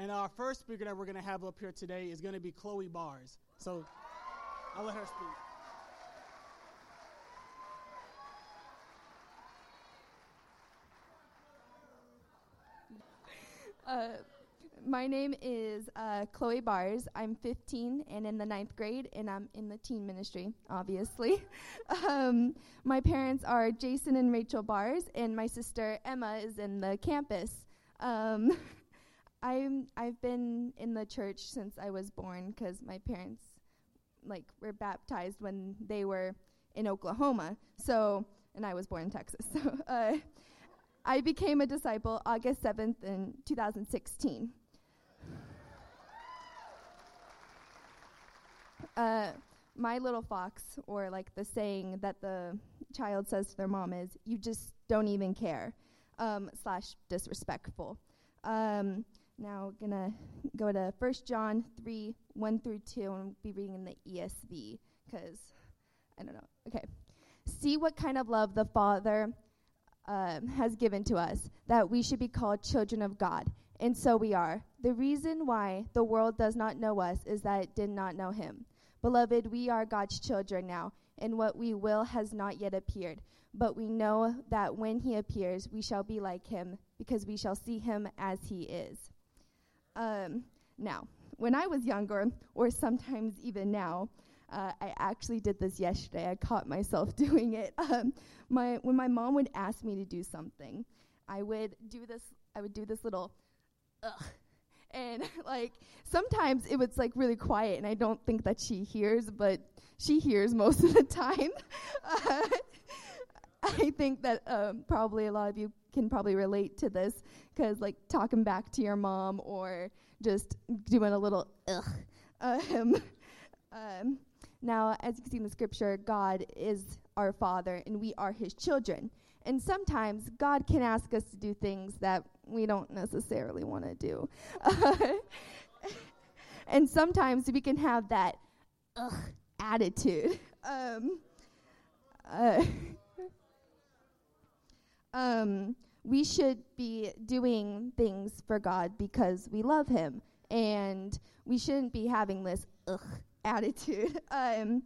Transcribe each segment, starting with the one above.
And our first speaker that we're going to have up here today is going to be Chloe Bars. So I'll let her speak. Uh, my name is uh, Chloe Bars. I'm 15 and in the ninth grade, and I'm in the teen ministry, obviously. um, my parents are Jason and Rachel Bars, and my sister Emma is in the campus. Um, I'm I've been in the church since I was born because my parents like were baptized when they were in Oklahoma. So, and I was born in Texas. So, uh, I became a disciple August 7th in 2016. Uh, my little fox, or like the saying that the child says to their mom is, you just don't even care, um, slash disrespectful. Um, now, we're gonna go to 1 John 3 1 through 2, and we'll be reading in the ESV, because I don't know. Okay. See what kind of love the Father uh, has given to us, that we should be called children of God. And so we are. The reason why the world does not know us is that it did not know him. Beloved, we are God's children now, and what we will has not yet appeared. But we know that when he appears, we shall be like him, because we shall see him as he is. Um, now, when I was younger, or sometimes even now, uh, I actually did this yesterday. I caught myself doing it. Um, my when my mom would ask me to do something, I would do this. I would do this little, ugh, and like sometimes it was like really quiet, and I don't think that she hears, but she hears most of the time. uh, think that um, probably a lot of you can probably relate to this because like talking back to your mom or just doing a little ugh. Um, um, now, as you can see in the scripture, God is our Father and we are His children. And sometimes God can ask us to do things that we don't necessarily want to do. and sometimes we can have that ugh attitude. Um, uh, um, we should be doing things for God because we love Him. And we shouldn't be having this ugh attitude. Um,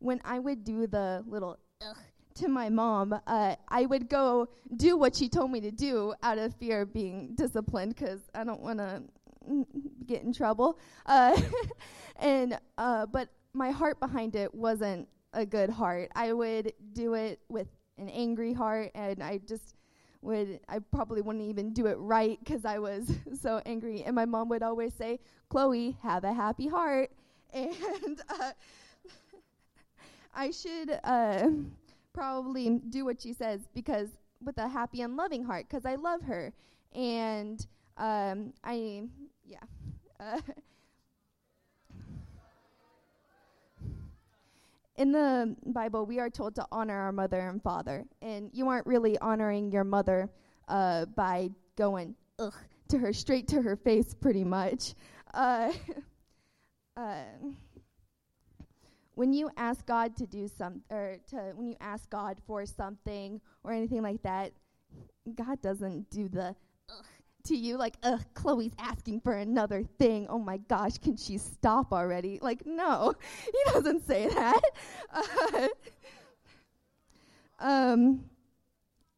when I would do the little ugh to my mom, uh, I would go do what she told me to do out of fear of being disciplined because I don't want to get in trouble. Uh, and uh, but my heart behind it wasn't a good heart. I would do it with an angry heart, and I just would I probably wouldn't even do it right because I was so angry. And my mom would always say, "Chloe, have a happy heart." and uh, I should uh, probably do what she says because with a happy and loving heart because I love her and um, I yeah. Uh, in the Bible, we are told to honor our mother and father, and you aren't really honoring your mother uh, by going ugh to her straight to her face, pretty much. Uh, uh, when you ask God to do some, or to when you ask God for something or anything like that, God doesn't do the to you like, ugh, Chloe's asking for another thing. Oh my gosh, can she stop already? Like, no, he doesn't say that. Um,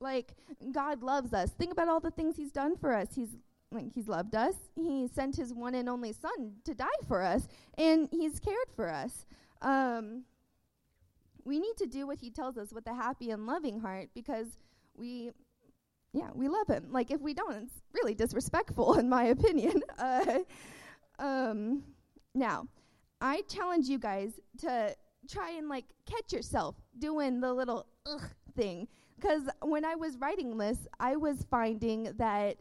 like God loves us. Think about all the things He's done for us. He's like He's loved us. He sent His one and only Son to die for us, and He's cared for us. Um, we need to do what He tells us with a happy and loving heart because we yeah, we love him. Like if we don't, it's really disrespectful, in my opinion. Uh, um, now, I challenge you guys to try and like catch yourself doing the little ugh thing, because when I was writing this, I was finding that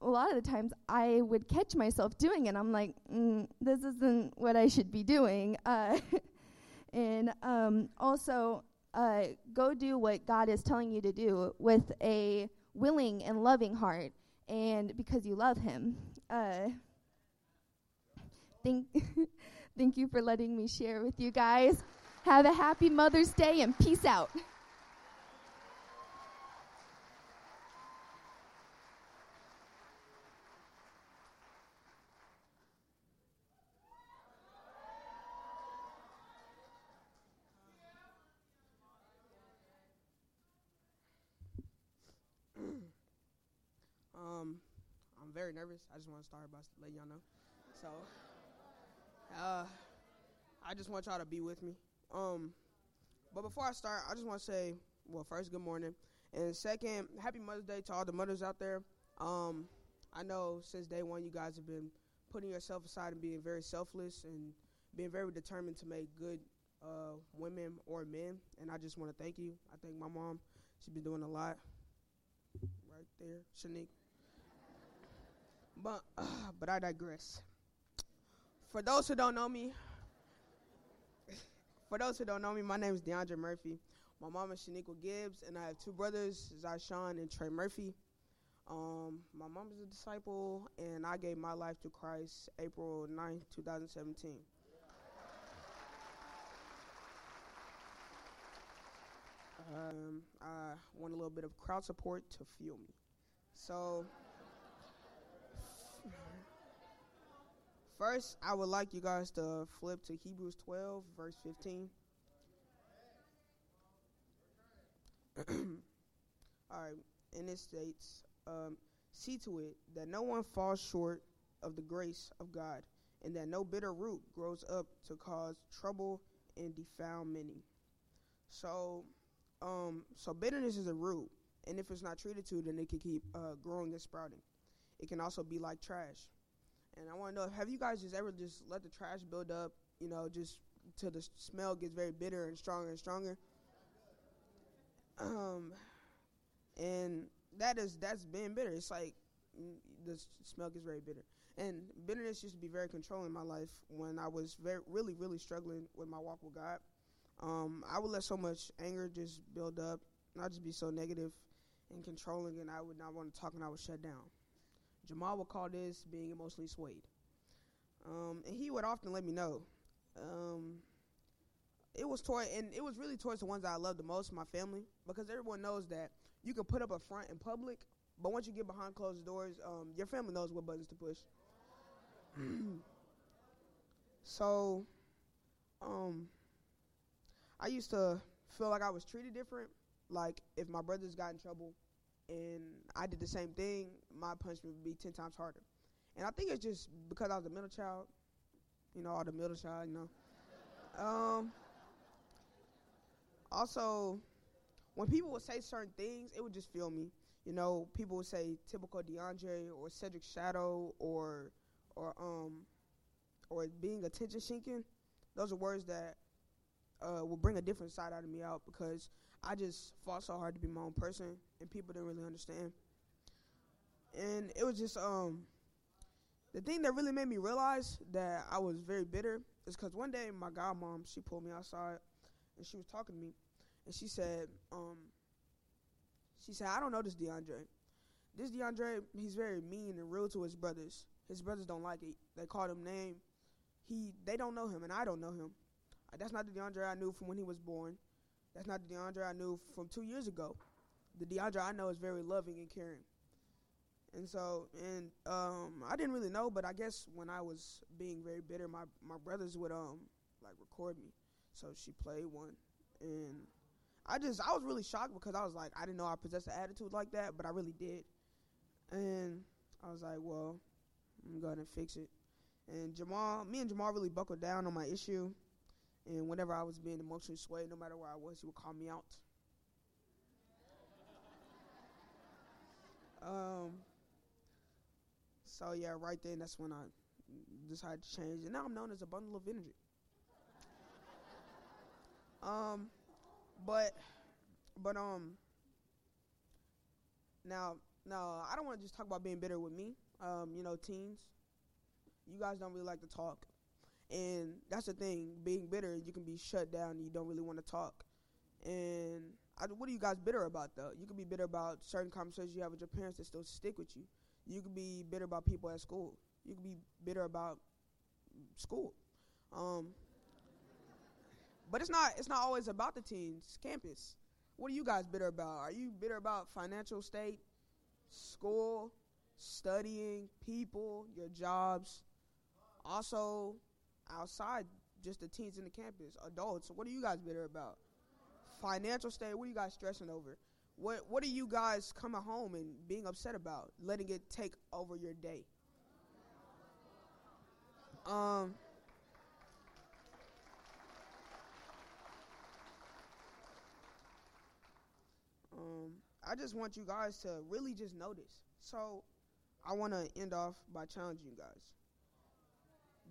a lot of the times I would catch myself doing it. I'm like, mm, this isn't what I should be doing. Uh, and um, also, uh, go do what God is telling you to do with a willing and loving heart and because you love him. Uh, thank, thank you for letting me share with you guys. Have a happy Mother's Day and peace out. I'm very nervous. I just want to start by letting y'all know. So, uh, I just want y'all to be with me. Um, but before I start, I just want to say, well, first, good morning, and second, happy Mother's Day to all the mothers out there. Um, I know since day one, you guys have been putting yourself aside and being very selfless and being very determined to make good uh, women or men, and I just want to thank you. I thank my mom; she's been doing a lot. Right there, Shanique. But uh, but I digress. For those who don't know me, for those who don't know me, my name is DeAndre Murphy. My mom is Shaniqua Gibbs, and I have two brothers, Zyshawn and Trey Murphy. Um, my mom is a disciple, and I gave my life to Christ April 9th, 2017. Um, I want a little bit of crowd support to fuel me. So, first, I would like you guys to flip to Hebrews 12, verse 15. All right, and it states, um, See to it that no one falls short of the grace of God, and that no bitter root grows up to cause trouble and defile many. So, um, so bitterness is a root, and if it's not treated to, then it can keep uh, growing and sprouting. It can also be like trash. And I want to know, have you guys just ever just let the trash build up, you know, just till the smell gets very bitter and stronger and stronger? Um, and that is that's being bitter. It's like mm, the smell gets very bitter, and bitterness used to be very controlling in my life when I was very really really struggling with my walk with God. Um, I would let so much anger just build up, not just be so negative and controlling, and I would not want to talk, and I would shut down. Jamal would call this being emotionally swayed, um, and he would often let me know. Um, it was toward, and it was really towards the ones I loved the most, my family, because everyone knows that you can put up a front in public, but once you get behind closed doors, um, your family knows what buttons to push. so, um, I used to feel like I was treated different. Like if my brothers got in trouble and I did the same thing, my punishment would be ten times harder. And I think it's just because I was the middle child, you know, all the middle child, you know. Um, also, when people would say certain things, it would just feel me. You know, people would say typical DeAndre or Cedric Shadow or or um or being attention seeking. Those are words that uh, will bring a different side out of me out because I just fought so hard to be my own person and people didn't really understand. And it was just um the thing that really made me realize that I was very bitter is because one day my godmom she pulled me outside and she was talking to me and she said um she said I don't know this DeAndre. This DeAndre he's very mean and rude to his brothers. His brothers don't like it. They called him name. He they don't know him and I don't know him. That's not the DeAndre I knew from when he was born. That's not the DeAndre I knew from two years ago. The DeAndre I know is very loving and caring. And so, and um, I didn't really know, but I guess when I was being very bitter, my my brothers would um like record me. So she played one, and I just I was really shocked because I was like I didn't know I possessed an attitude like that, but I really did. And I was like, well, I'm gonna fix it. And Jamal, me and Jamal really buckled down on my issue. And whenever I was being emotionally swayed, no matter where I was, he would call me out. Um. So yeah, right then, that's when I decided to change, and now I'm known as a bundle of energy. um, but, but um. Now, now I don't want to just talk about being bitter with me. Um, you know, teens, you guys don't really like to talk. And that's the thing, being bitter, you can be shut down you don't really want to talk. And I, what are you guys bitter about, though? You can be bitter about certain conversations you have with your parents that still stick with you. You can be bitter about people at school. You can be bitter about school. Um, but it's not it's not always about the teens campus. What are you guys bitter about? Are you bitter about financial state, school, studying, people, your jobs? Also, outside, just the teens in the campus, adults. What are you guys bitter about? Financial state. What are you guys stressing over? What What are you guys coming home and being upset about? Letting it take over your day. Um. Um, I just want you guys to really just notice. So, I want to end off by challenging you guys.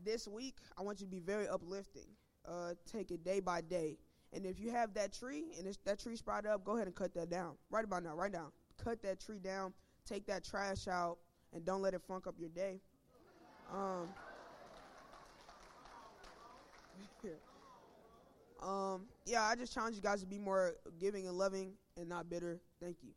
This week, I want you to be very uplifting. Uh, take it day by day. And if you have that tree and that tree sprouted up, go ahead and cut that down. Right about now, right now. Cut that tree down. Take that trash out, and don't let it funk up your day. Um, um, yeah, I just challenge you guys to be more giving and loving and not bitter. Thank you.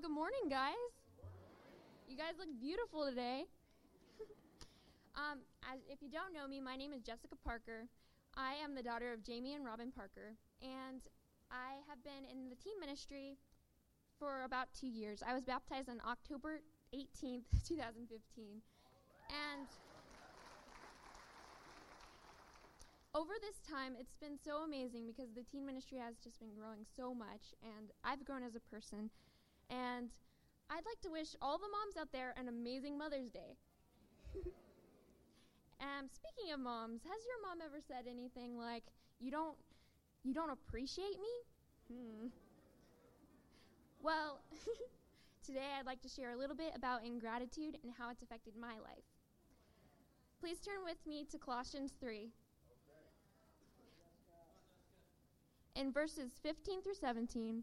Good morning, guys. You guys look beautiful today. um, as, if you don't know me, my name is Jessica Parker. I am the daughter of Jamie and Robin Parker, and I have been in the teen ministry for about two years. I was baptized on October 18th, 2015. And over this time, it's been so amazing because the teen ministry has just been growing so much, and I've grown as a person. And I'd like to wish all the moms out there an amazing Mother's Day. um, speaking of moms, has your mom ever said anything like, "You don't, you don't appreciate me"? Hmm. Well, today I'd like to share a little bit about ingratitude and how it's affected my life. Please turn with me to Colossians 3. In verses 15 through 17,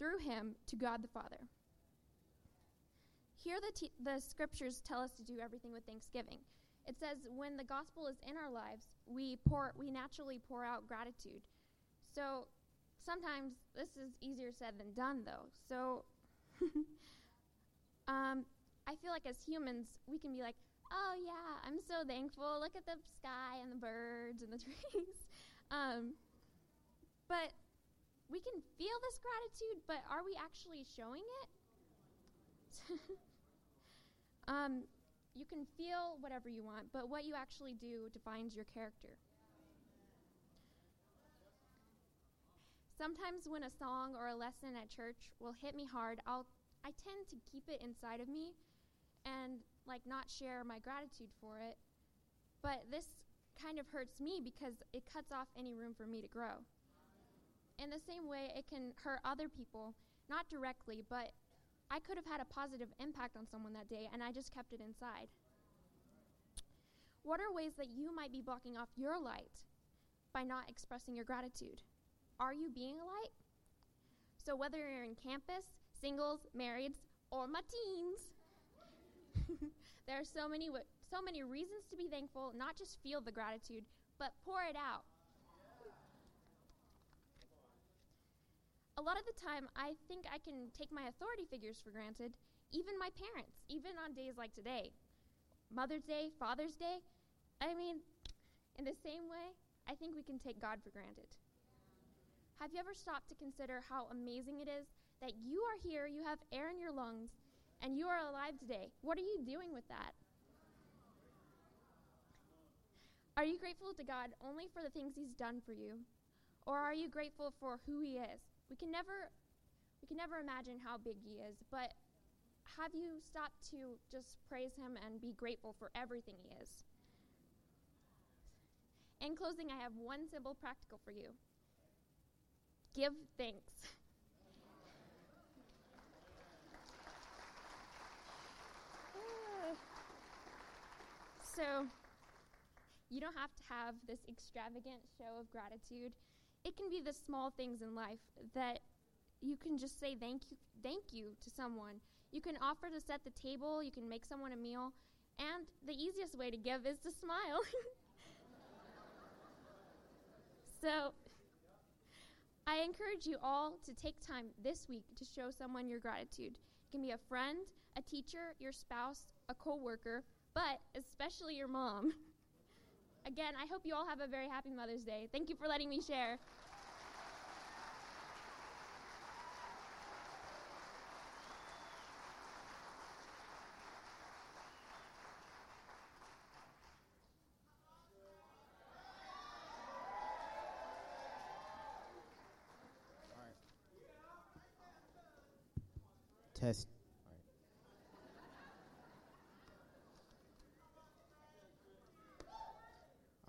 through him to God the Father. Here, the, the scriptures tell us to do everything with thanksgiving. It says when the gospel is in our lives, we pour, we naturally pour out gratitude. So sometimes this is easier said than done, though. So um, I feel like as humans, we can be like, "Oh yeah, I'm so thankful. Look at the sky and the birds and the trees." um, but we can feel this gratitude, but are we actually showing it? um, you can feel whatever you want, but what you actually do defines your character. Sometimes when a song or a lesson at church will hit me hard, I'll I tend to keep it inside of me and like not share my gratitude for it. But this kind of hurts me because it cuts off any room for me to grow. In the same way, it can hurt other people, not directly, but I could have had a positive impact on someone that day, and I just kept it inside. What are ways that you might be blocking off your light by not expressing your gratitude? Are you being a light? So, whether you're in campus, singles, marrieds, or my teens, there are so many, w- so many reasons to be thankful, not just feel the gratitude, but pour it out. A lot of the time, I think I can take my authority figures for granted, even my parents, even on days like today. Mother's Day, Father's Day. I mean, in the same way, I think we can take God for granted. Have you ever stopped to consider how amazing it is that you are here, you have air in your lungs, and you are alive today? What are you doing with that? Are you grateful to God only for the things He's done for you? Or are you grateful for who He is? We can never we can never imagine how big he is, but have you stopped to just praise him and be grateful for everything he is? In closing, I have one simple practical for you. Give thanks. so, you don't have to have this extravagant show of gratitude. It can be the small things in life that you can just say thank you thank you to someone. You can offer to set the table, you can make someone a meal, and the easiest way to give is to smile. so I encourage you all to take time this week to show someone your gratitude. It can be a friend, a teacher, your spouse, a coworker, but especially your mom. Again, I hope you all have a very happy Mother's Day. Thank you for letting me share. Test.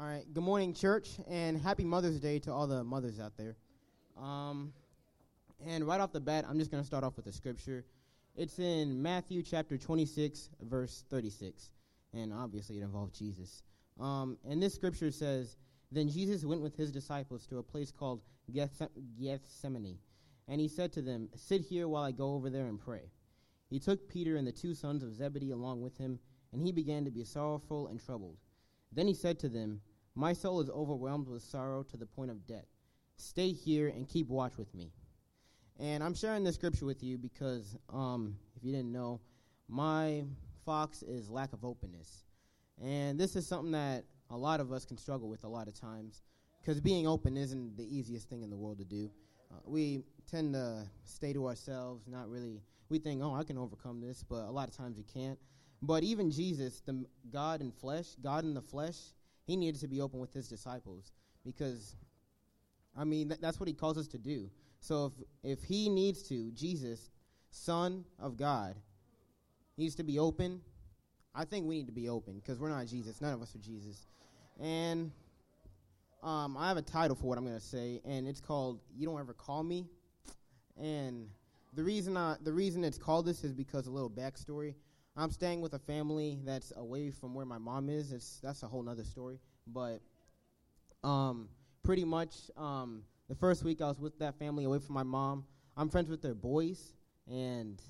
All right. Good morning, church, and happy Mother's Day to all the mothers out there. Um, and right off the bat, I'm just going to start off with a scripture. It's in Matthew chapter 26, verse 36. And obviously, it involves Jesus. Um, and this scripture says, Then Jesus went with his disciples to a place called Geth- Gethsemane. And he said to them, Sit here while I go over there and pray. He took Peter and the two sons of Zebedee along with him, and he began to be sorrowful and troubled. Then he said to them, My soul is overwhelmed with sorrow to the point of death. Stay here and keep watch with me. And I'm sharing this scripture with you because, um, if you didn't know, my fox is lack of openness. And this is something that a lot of us can struggle with a lot of times because being open isn't the easiest thing in the world to do. Uh, we tend to stay to ourselves, not really. We think, oh, I can overcome this, but a lot of times we can't. But even Jesus, the God in flesh, God in the flesh, he needed to be open with his disciples because, I mean, th- that's what he calls us to do. So if if he needs to, Jesus, Son of God, needs to be open. I think we need to be open because we're not Jesus. None of us are Jesus. And um, I have a title for what I'm going to say, and it's called "You Don't Ever Call Me." And the reason I, the reason it's called this is because a little backstory. I'm staying with a family that's away from where my mom is. It's that's a whole nother story. But um, pretty much um, the first week I was with that family away from my mom. I'm friends with their boys, and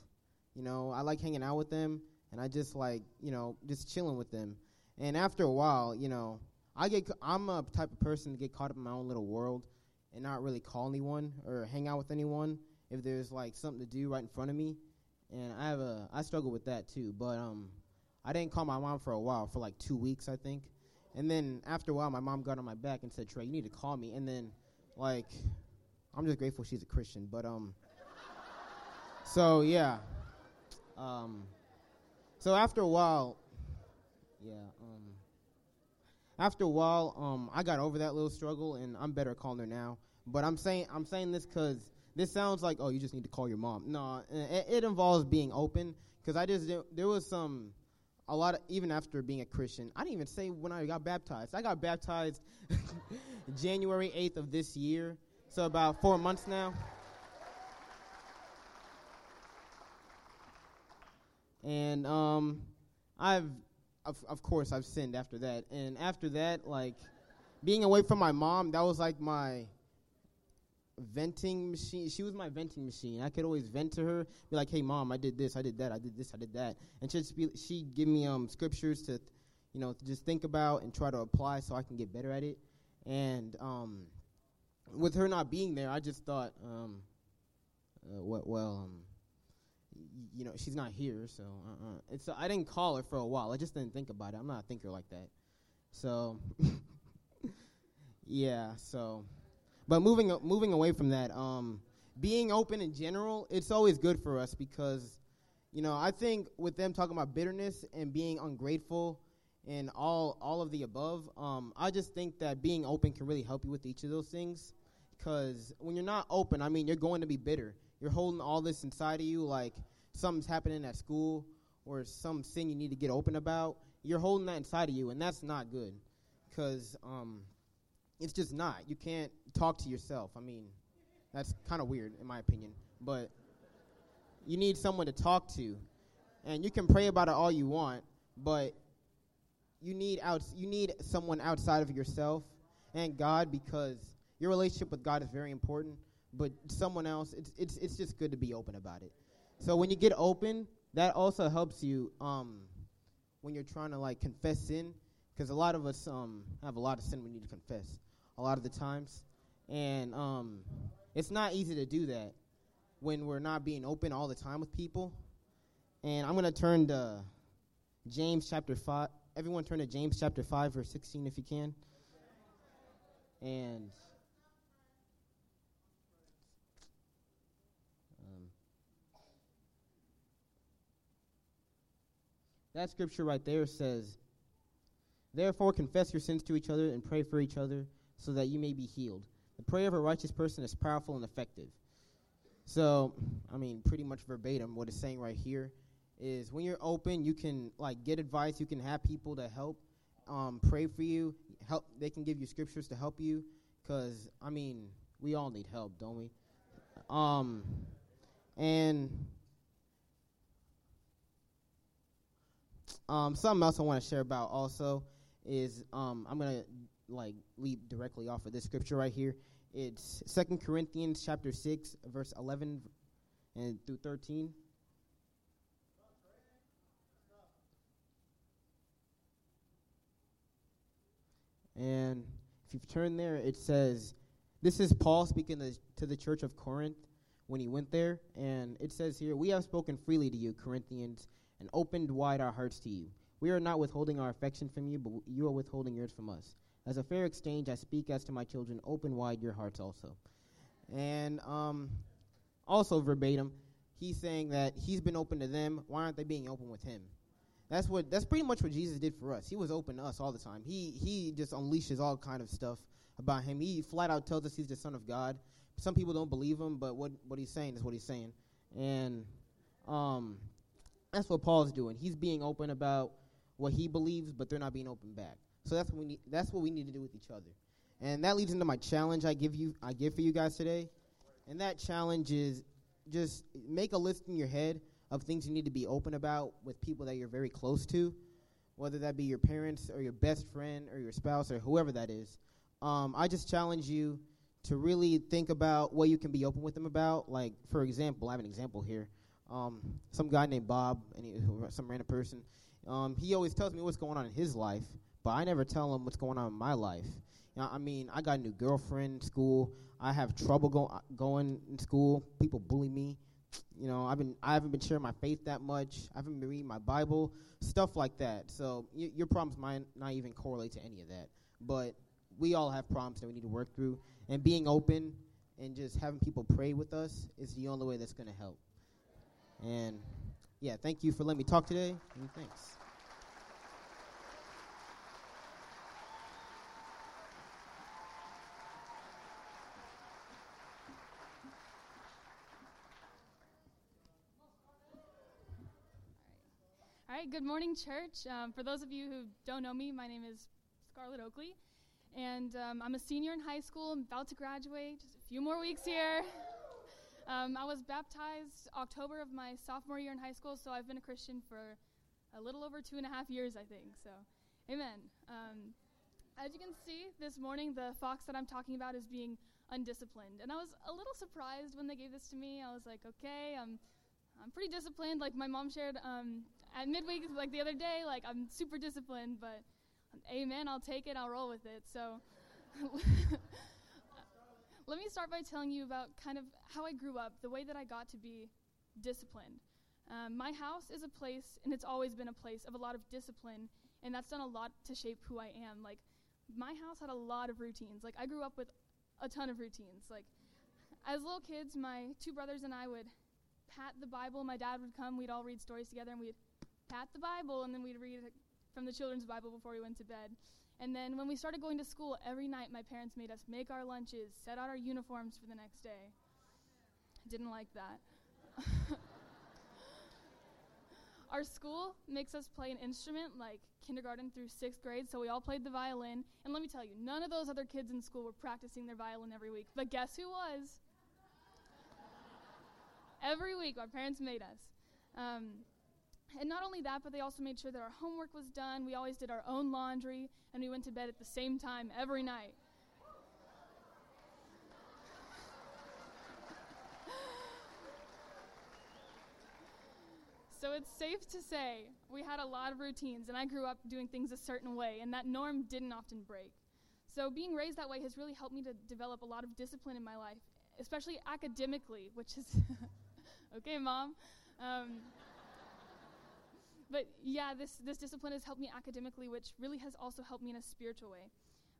you know I like hanging out with them, and I just like you know just chilling with them. And after a while, you know, I get I'm a type of person to get caught up in my own little world and not really call anyone or hang out with anyone if there's like something to do right in front of me. And I have a I struggle with that too. But um I didn't call my mom for a while, for like two weeks I think. And then after a while my mom got on my back and said, Trey, you need to call me and then like I'm just grateful she's a Christian. But um so yeah. Um so after a while yeah, um after a while, um, I got over that little struggle, and I'm better calling her now. But I'm saying I'm saying this because this sounds like oh you just need to call your mom. No, it, it involves being open because I just there was some a lot of even after being a Christian. I didn't even say when I got baptized. I got baptized January 8th of this year, so about four months now. And um, I've of, of course I've sinned after that. And after that, like being away from my mom, that was like my venting machine. She was my venting machine. I could always vent to her, be like, "Hey, mom, I did this, I did that, I did this, I did that," and she'd be, she'd give me um scriptures to, you know, to just think about and try to apply so I can get better at it. And um, with her not being there, I just thought, um, uh, what? Well, um, you know, she's not here, so uh-uh. it's. Uh, I didn't call her for a while. I just didn't think about it. I'm not a thinker like that. So, yeah. So, but moving moving away from that, um, being open in general, it's always good for us because, you know, I think with them talking about bitterness and being ungrateful and all all of the above, um, I just think that being open can really help you with each of those things. Because when you're not open, I mean, you're going to be bitter. You're holding all this inside of you, like something's happening at school or some sin you need to get open about, you're holding that inside of you, and that's not good because um, it's just not. You can't talk to yourself. I mean, that's kind of weird in my opinion, but you need someone to talk to, and you can pray about it all you want, but you need out you need someone outside of yourself and God because your relationship with God is very important, but someone else, it's it's it's just good to be open about it. So when you get open, that also helps you um, when you're trying to like confess sin, because a lot of us um, have a lot of sin we need to confess a lot of the times, and um, it's not easy to do that when we're not being open all the time with people. And I'm gonna turn to James chapter five. Everyone, turn to James chapter five, verse sixteen, if you can. And um, that scripture right there says, Therefore, confess your sins to each other and pray for each other so that you may be healed. The prayer of a righteous person is powerful and effective. So, I mean, pretty much verbatim, what it's saying right here is when you're open, you can like get advice. You can have people to help, um, pray for you. Help. They can give you scriptures to help you. Cause I mean, we all need help, don't we? Um, and um, something else I want to share about also is um, I'm gonna like leap directly off of this scripture right here. It's Second Corinthians chapter six, verse eleven and through thirteen. And if you've turned there, it says, This is Paul speaking to, to the church of Corinth when he went there. And it says here, We have spoken freely to you, Corinthians, and opened wide our hearts to you. We are not withholding our affection from you, but you are withholding yours from us. As a fair exchange, I speak as to my children, open wide your hearts also. And um, also, verbatim, he's saying that he's been open to them. Why aren't they being open with him? That's what. That's pretty much what Jesus did for us. He was open to us all the time. He he just unleashes all kind of stuff about him. He flat out tells us he's the son of God. Some people don't believe him, but what what he's saying is what he's saying, and um, that's what Paul's doing. He's being open about what he believes, but they're not being open back. So that's what we need. That's what we need to do with each other, and that leads into my challenge I give you. I give for you guys today, and that challenge is just make a list in your head of things you need to be open about with people that you're very close to, whether that be your parents or your best friend or your spouse or whoever that is. Um, I just challenge you to really think about what you can be open with them about. Like, for example, I have an example here. Um, some guy named Bob, and some random person, um, he always tells me what's going on in his life, but I never tell them what's going on in my life. You know, I mean, I got a new girlfriend in school. I have trouble go- uh, going in school. People bully me. You know, I've been I haven't been sharing my faith that much. I haven't been reading my Bible, stuff like that. So y- your problems might not even correlate to any of that. But we all have problems that we need to work through, and being open and just having people pray with us is the only way that's going to help. And yeah, thank you for letting me talk today. And thanks. All right, good morning, church. Um, for those of you who don't know me, my name is Scarlett Oakley, and um, I'm a senior in high school. I'm about to graduate, just a few more weeks here. Um, I was baptized October of my sophomore year in high school, so I've been a Christian for a little over two and a half years, I think. So, amen. Um, as you can see, this morning the fox that I'm talking about is being undisciplined, and I was a little surprised when they gave this to me. I was like, okay, I'm I'm pretty disciplined. Like my mom shared um, at midweek, like the other day, like I'm super disciplined, but amen, I'll take it, I'll roll with it. So let me start by telling you about kind of how I grew up, the way that I got to be disciplined. Um, my house is a place, and it's always been a place of a lot of discipline, and that's done a lot to shape who I am. Like my house had a lot of routines. Like I grew up with a ton of routines. Like as little kids, my two brothers and I would pat the Bible. My dad would come, we'd all read stories together, and we'd pat the Bible, and then we'd read from the children's Bible before we went to bed. And then when we started going to school, every night my parents made us make our lunches, set out our uniforms for the next day. Didn't like that. our school makes us play an instrument like kindergarten through sixth grade, so we all played the violin. And let me tell you, none of those other kids in school were practicing their violin every week. But guess who was? every week our parents made us. Um, and not only that, but they also made sure that our homework was done. We always did our own laundry, and we went to bed at the same time every night. So it's safe to say we had a lot of routines, and I grew up doing things a certain way, and that norm didn't often break. So being raised that way has really helped me to develop a lot of discipline in my life, especially academically, which is okay, mom. Um, but yeah, this, this discipline has helped me academically, which really has also helped me in a spiritual way.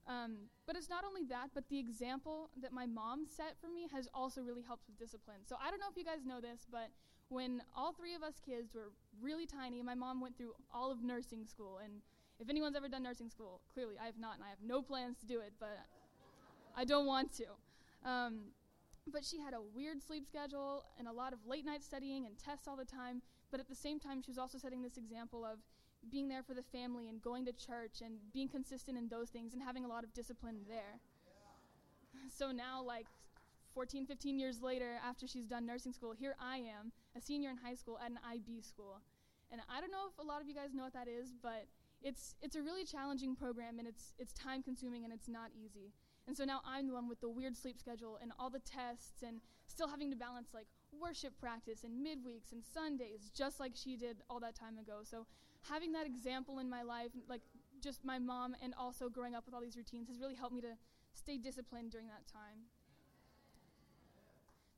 Um, but it's not only that, but the example that my mom set for me has also really helped with discipline. So I don't know if you guys know this, but when all three of us kids were really tiny, my mom went through all of nursing school. And if anyone's ever done nursing school, clearly I have not, and I have no plans to do it, but I don't want to. Um, but she had a weird sleep schedule and a lot of late night studying and tests all the time. But at the same time, she was also setting this example of being there for the family and going to church and being consistent in those things and having a lot of discipline there. So now, like 14, 15 years later, after she's done nursing school, here I am, a senior in high school at an IB school. And I don't know if a lot of you guys know what that is, but it's, it's a really challenging program and it's, it's time consuming and it's not easy. And so now I'm the one with the weird sleep schedule and all the tests and still having to balance like worship practice and midweeks and Sundays, just like she did all that time ago. So having that example in my life, like just my mom and also growing up with all these routines, has really helped me to stay disciplined during that time.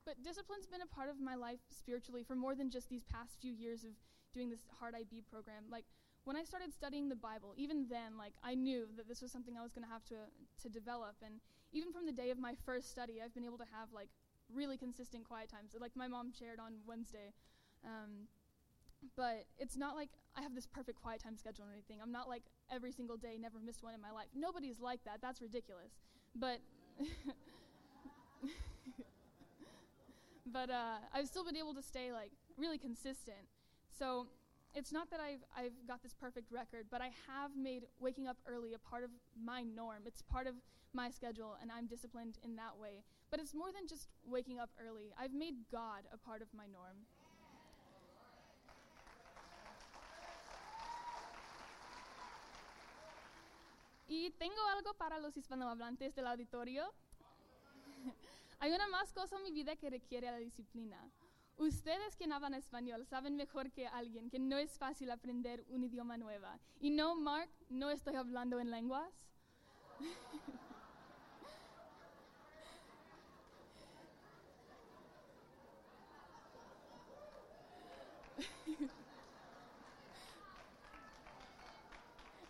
But discipline's been a part of my life spiritually for more than just these past few years of doing this hard IB program. Like when I started studying the Bible, even then, like I knew that this was something I was going to have to to develop. And even from the day of my first study, I've been able to have like really consistent quiet times, like my mom shared on Wednesday. Um, but it's not like I have this perfect quiet time schedule or anything. I'm not like every single day, never missed one in my life. Nobody's like that. That's ridiculous. But but uh, I've still been able to stay like really consistent. So it's not that I've, I've got this perfect record, but I have made waking up early a part of my norm. It's part of my schedule, and I'm disciplined in that way. But it's more than just waking up early. I've made God a part of my norm. Y tengo algo para los hispanohablantes del auditorio. Hay una más cosa en mi vida que requiere la disciplina. Ustedes que hablan español saben mejor que alguien que no es fácil aprender un idioma nuevo. Y no, Mark, no estoy hablando en lenguas.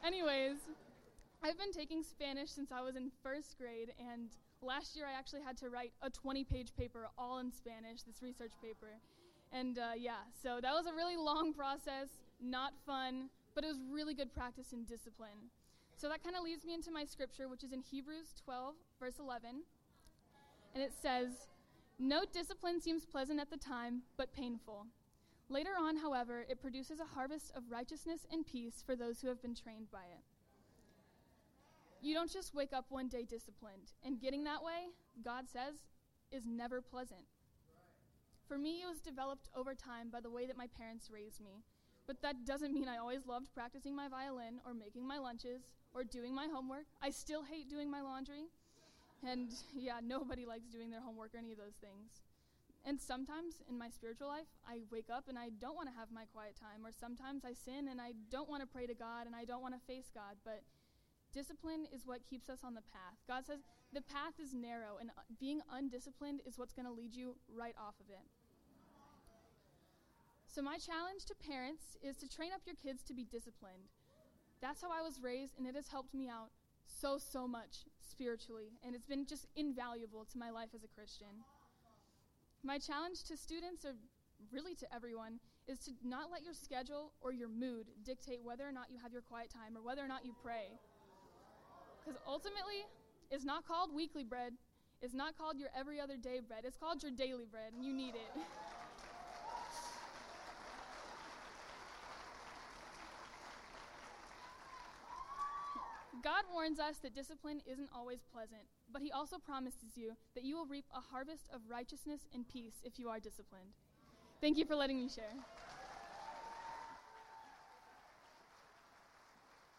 Anyways, I've been taking Spanish since I was in first grade, and last year I actually had to write a 20 page paper all in Spanish, this research paper. And uh, yeah, so that was a really long process, not fun, but it was really good practice and discipline. So that kind of leads me into my scripture, which is in Hebrews 12, verse 11. And it says, No discipline seems pleasant at the time, but painful. Later on, however, it produces a harvest of righteousness and peace for those who have been trained by it. You don't just wake up one day disciplined, and getting that way, God says, is never pleasant. For me, it was developed over time by the way that my parents raised me. But that doesn't mean I always loved practicing my violin or making my lunches or doing my homework. I still hate doing my laundry. And yeah, nobody likes doing their homework or any of those things. And sometimes in my spiritual life, I wake up and I don't want to have my quiet time, or sometimes I sin and I don't want to pray to God and I don't want to face God. But discipline is what keeps us on the path. God says the path is narrow, and uh, being undisciplined is what's going to lead you right off of it. So, my challenge to parents is to train up your kids to be disciplined. That's how I was raised, and it has helped me out so, so much spiritually, and it's been just invaluable to my life as a Christian. My challenge to students, or really to everyone, is to not let your schedule or your mood dictate whether or not you have your quiet time or whether or not you pray. Because ultimately, it's not called weekly bread, it's not called your every other day bread, it's called your daily bread, and you need it. God warns us that discipline isn't always pleasant, but He also promises you that you will reap a harvest of righteousness and peace if you are disciplined. Thank you for letting me share.